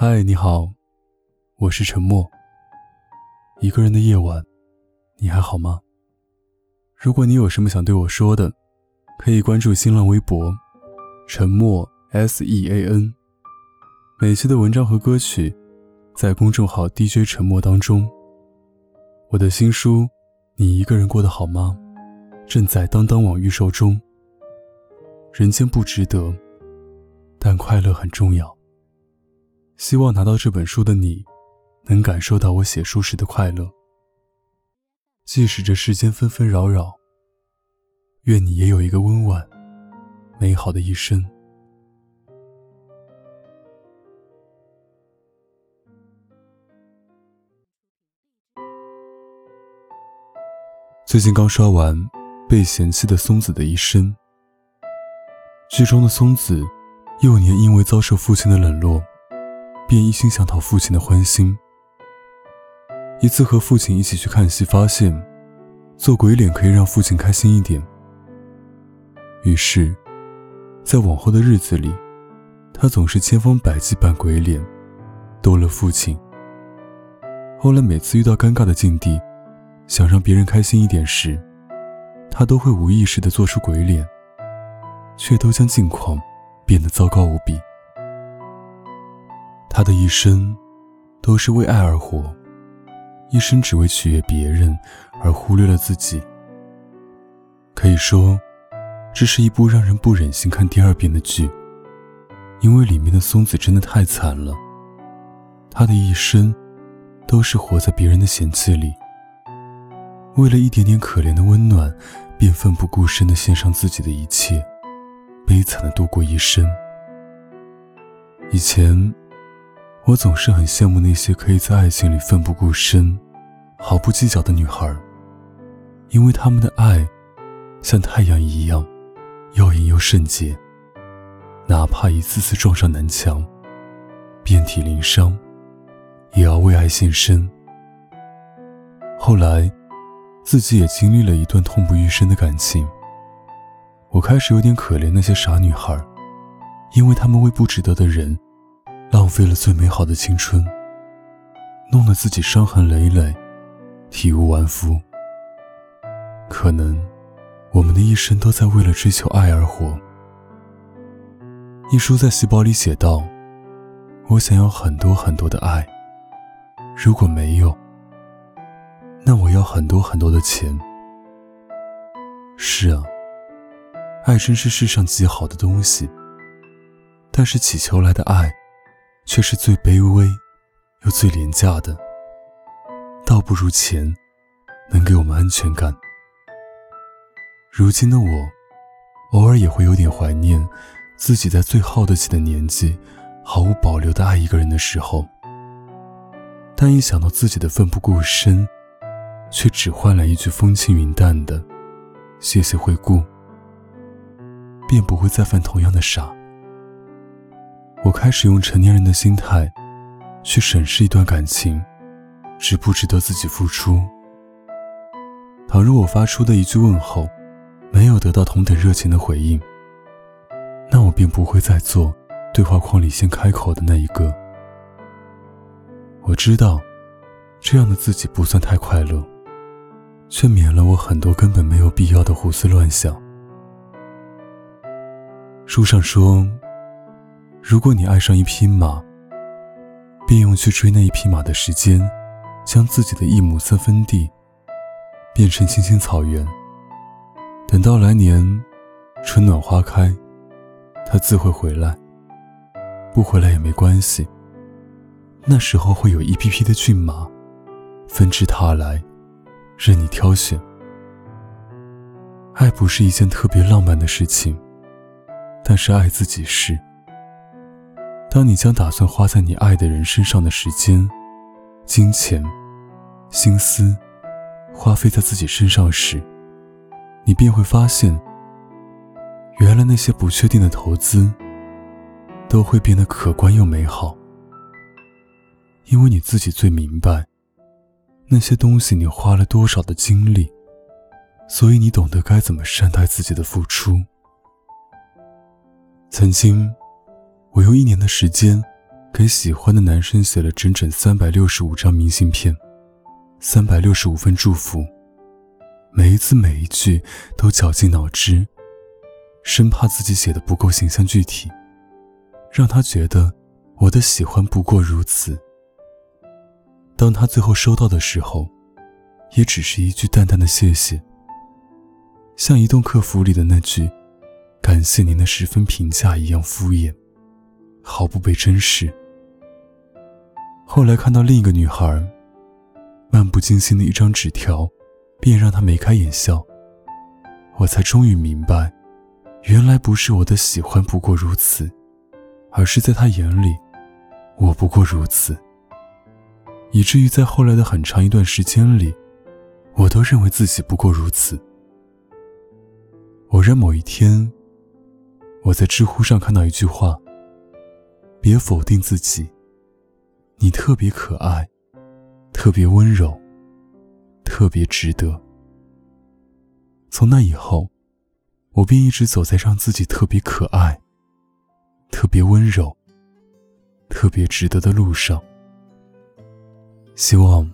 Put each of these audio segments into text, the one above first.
嗨，你好，我是沉默。一个人的夜晚，你还好吗？如果你有什么想对我说的，可以关注新浪微博“沉默 S E A N”。每期的文章和歌曲，在公众号 DJ 沉默当中。我的新书《你一个人过得好吗》，正在当当网预售中。人间不值得，但快乐很重要。希望拿到这本书的你，能感受到我写书时的快乐。即使这世间纷纷扰扰，愿你也有一个温婉、美好的一生。最近刚刷完《被嫌弃的松子的一生》，剧中的松子，幼年因为遭受父亲的冷落。便一心想讨父亲的欢心。一次和父亲一起去看戏，发现做鬼脸可以让父亲开心一点。于是，在往后的日子里，他总是千方百计扮鬼脸，逗乐父亲。后来每次遇到尴尬的境地，想让别人开心一点时，他都会无意识地做出鬼脸，却都将境况变得糟糕无比。他的一生都是为爱而活，一生只为取悦别人而忽略了自己。可以说，这是一部让人不忍心看第二遍的剧，因为里面的松子真的太惨了。他的一生都是活在别人的嫌弃里，为了一点点可怜的温暖，便奋不顾身地献上自己的一切，悲惨地度过一生。以前。我总是很羡慕那些可以在爱情里奋不顾身、毫不计较的女孩，因为她们的爱像太阳一样耀眼又圣洁，哪怕一次次撞上南墙、遍体鳞伤，也要为爱献身。后来，自己也经历了一段痛不欲生的感情，我开始有点可怜那些傻女孩，因为她们为不值得的人。浪费了最美好的青春，弄得自己伤痕累累，体无完肤。可能我们的一生都在为了追求爱而活。一书在细胞里写道：“我想要很多很多的爱，如果没有，那我要很多很多的钱。”是啊，爱真是世上极好的东西，但是乞求来的爱。却是最卑微又最廉价的，倒不如钱能给我们安全感。如今的我，偶尔也会有点怀念自己在最耗得起的年纪，毫无保留的爱一个人的时候。但一想到自己的奋不顾身，却只换来一句风轻云淡的“谢谢惠顾”，便不会再犯同样的傻。我开始用成年人的心态，去审视一段感情，值不值得自己付出。倘若我发出的一句问候，没有得到同等热情的回应，那我便不会再做对话框里先开口的那一个。我知道，这样的自己不算太快乐，却免了我很多根本没有必要的胡思乱想。书上说。如果你爱上一匹马，便用去追那一匹马的时间，将自己的一亩三分地变成青青草原。等到来年春暖花开，它自会回来。不回来也没关系，那时候会有一匹匹的骏马纷至沓来，任你挑选。爱不是一件特别浪漫的事情，但是爱自己是。当你将打算花在你爱的人身上的时间、金钱、心思花费在自己身上时，你便会发现，原来那些不确定的投资都会变得可观又美好。因为你自己最明白，那些东西你花了多少的精力，所以你懂得该怎么善待自己的付出。曾经。我用一年的时间给喜欢的男生写了整整三百六十五张明信片，三百六十五份祝福，每一字每一句都绞尽脑汁，生怕自己写的不够形象具体，让他觉得我的喜欢不过如此。当他最后收到的时候，也只是一句淡淡的谢谢，像移动客服里的那句“感谢您的十分评价”一样敷衍，毫不被珍视。后来看到另一个女孩，漫不经心的一张纸条，便让她眉开眼笑。我才终于明白，原来不是我的喜欢不过如此，而是在他眼里，我不过如此。以至于在后来的很长一段时间里，我都认为自己不过如此。偶然某一天，我在知乎上看到一句话：“别否定自己，你特别可爱，特别温柔，特别值得。”从那以后，我便一直走在让自己特别可爱、特别温柔、特别值得的路上。希望，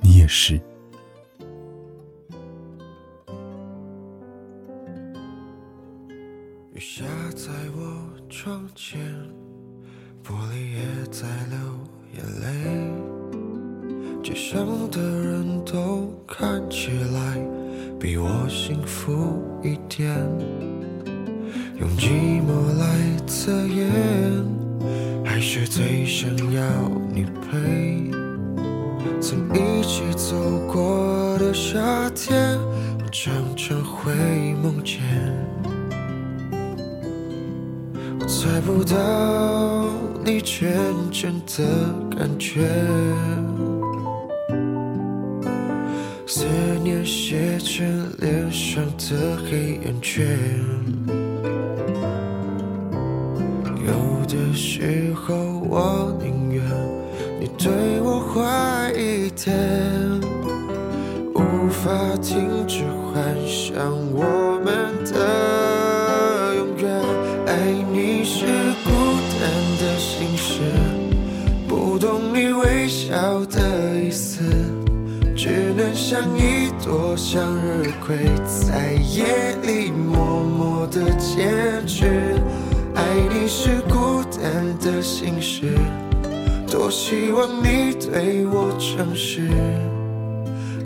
你也是。雨下在我窗前，玻璃也在流眼泪。街上的人都看起来比我幸福一点，用寂寞来测验，还是最想要你陪。曾一起走过的夏天，我常常会梦见。我猜不到你真正的感觉，思念写成脸上的黑眼圈。有的时候，我宁愿你对我坏。一点，无法停止幻想我像一朵向日葵，在夜里默默的坚持。爱你是孤单的心事。多希望你对我诚实，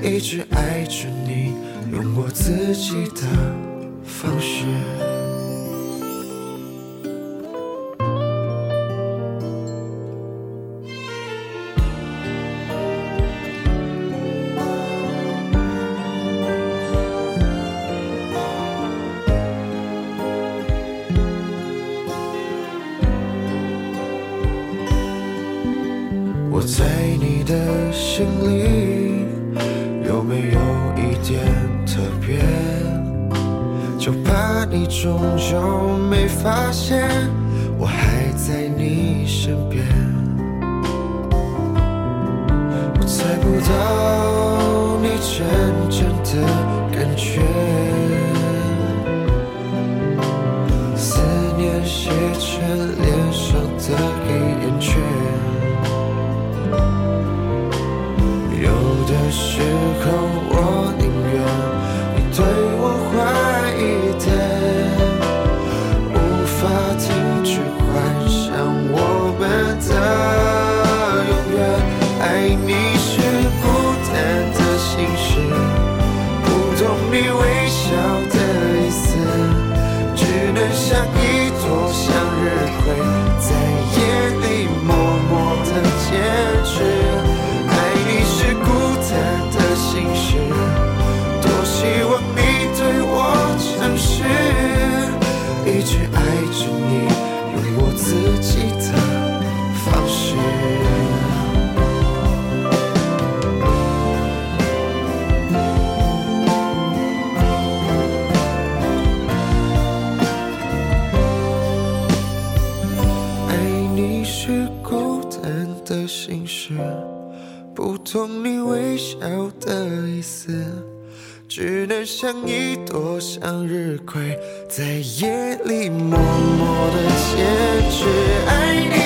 一直爱着你，用我自己的方式。我在你的心里有没有一点特别？就怕你终究没发现，我还在你身边。我猜不到不懂你微笑的意思，只能像一朵向日葵，在夜里默默的坚持爱你。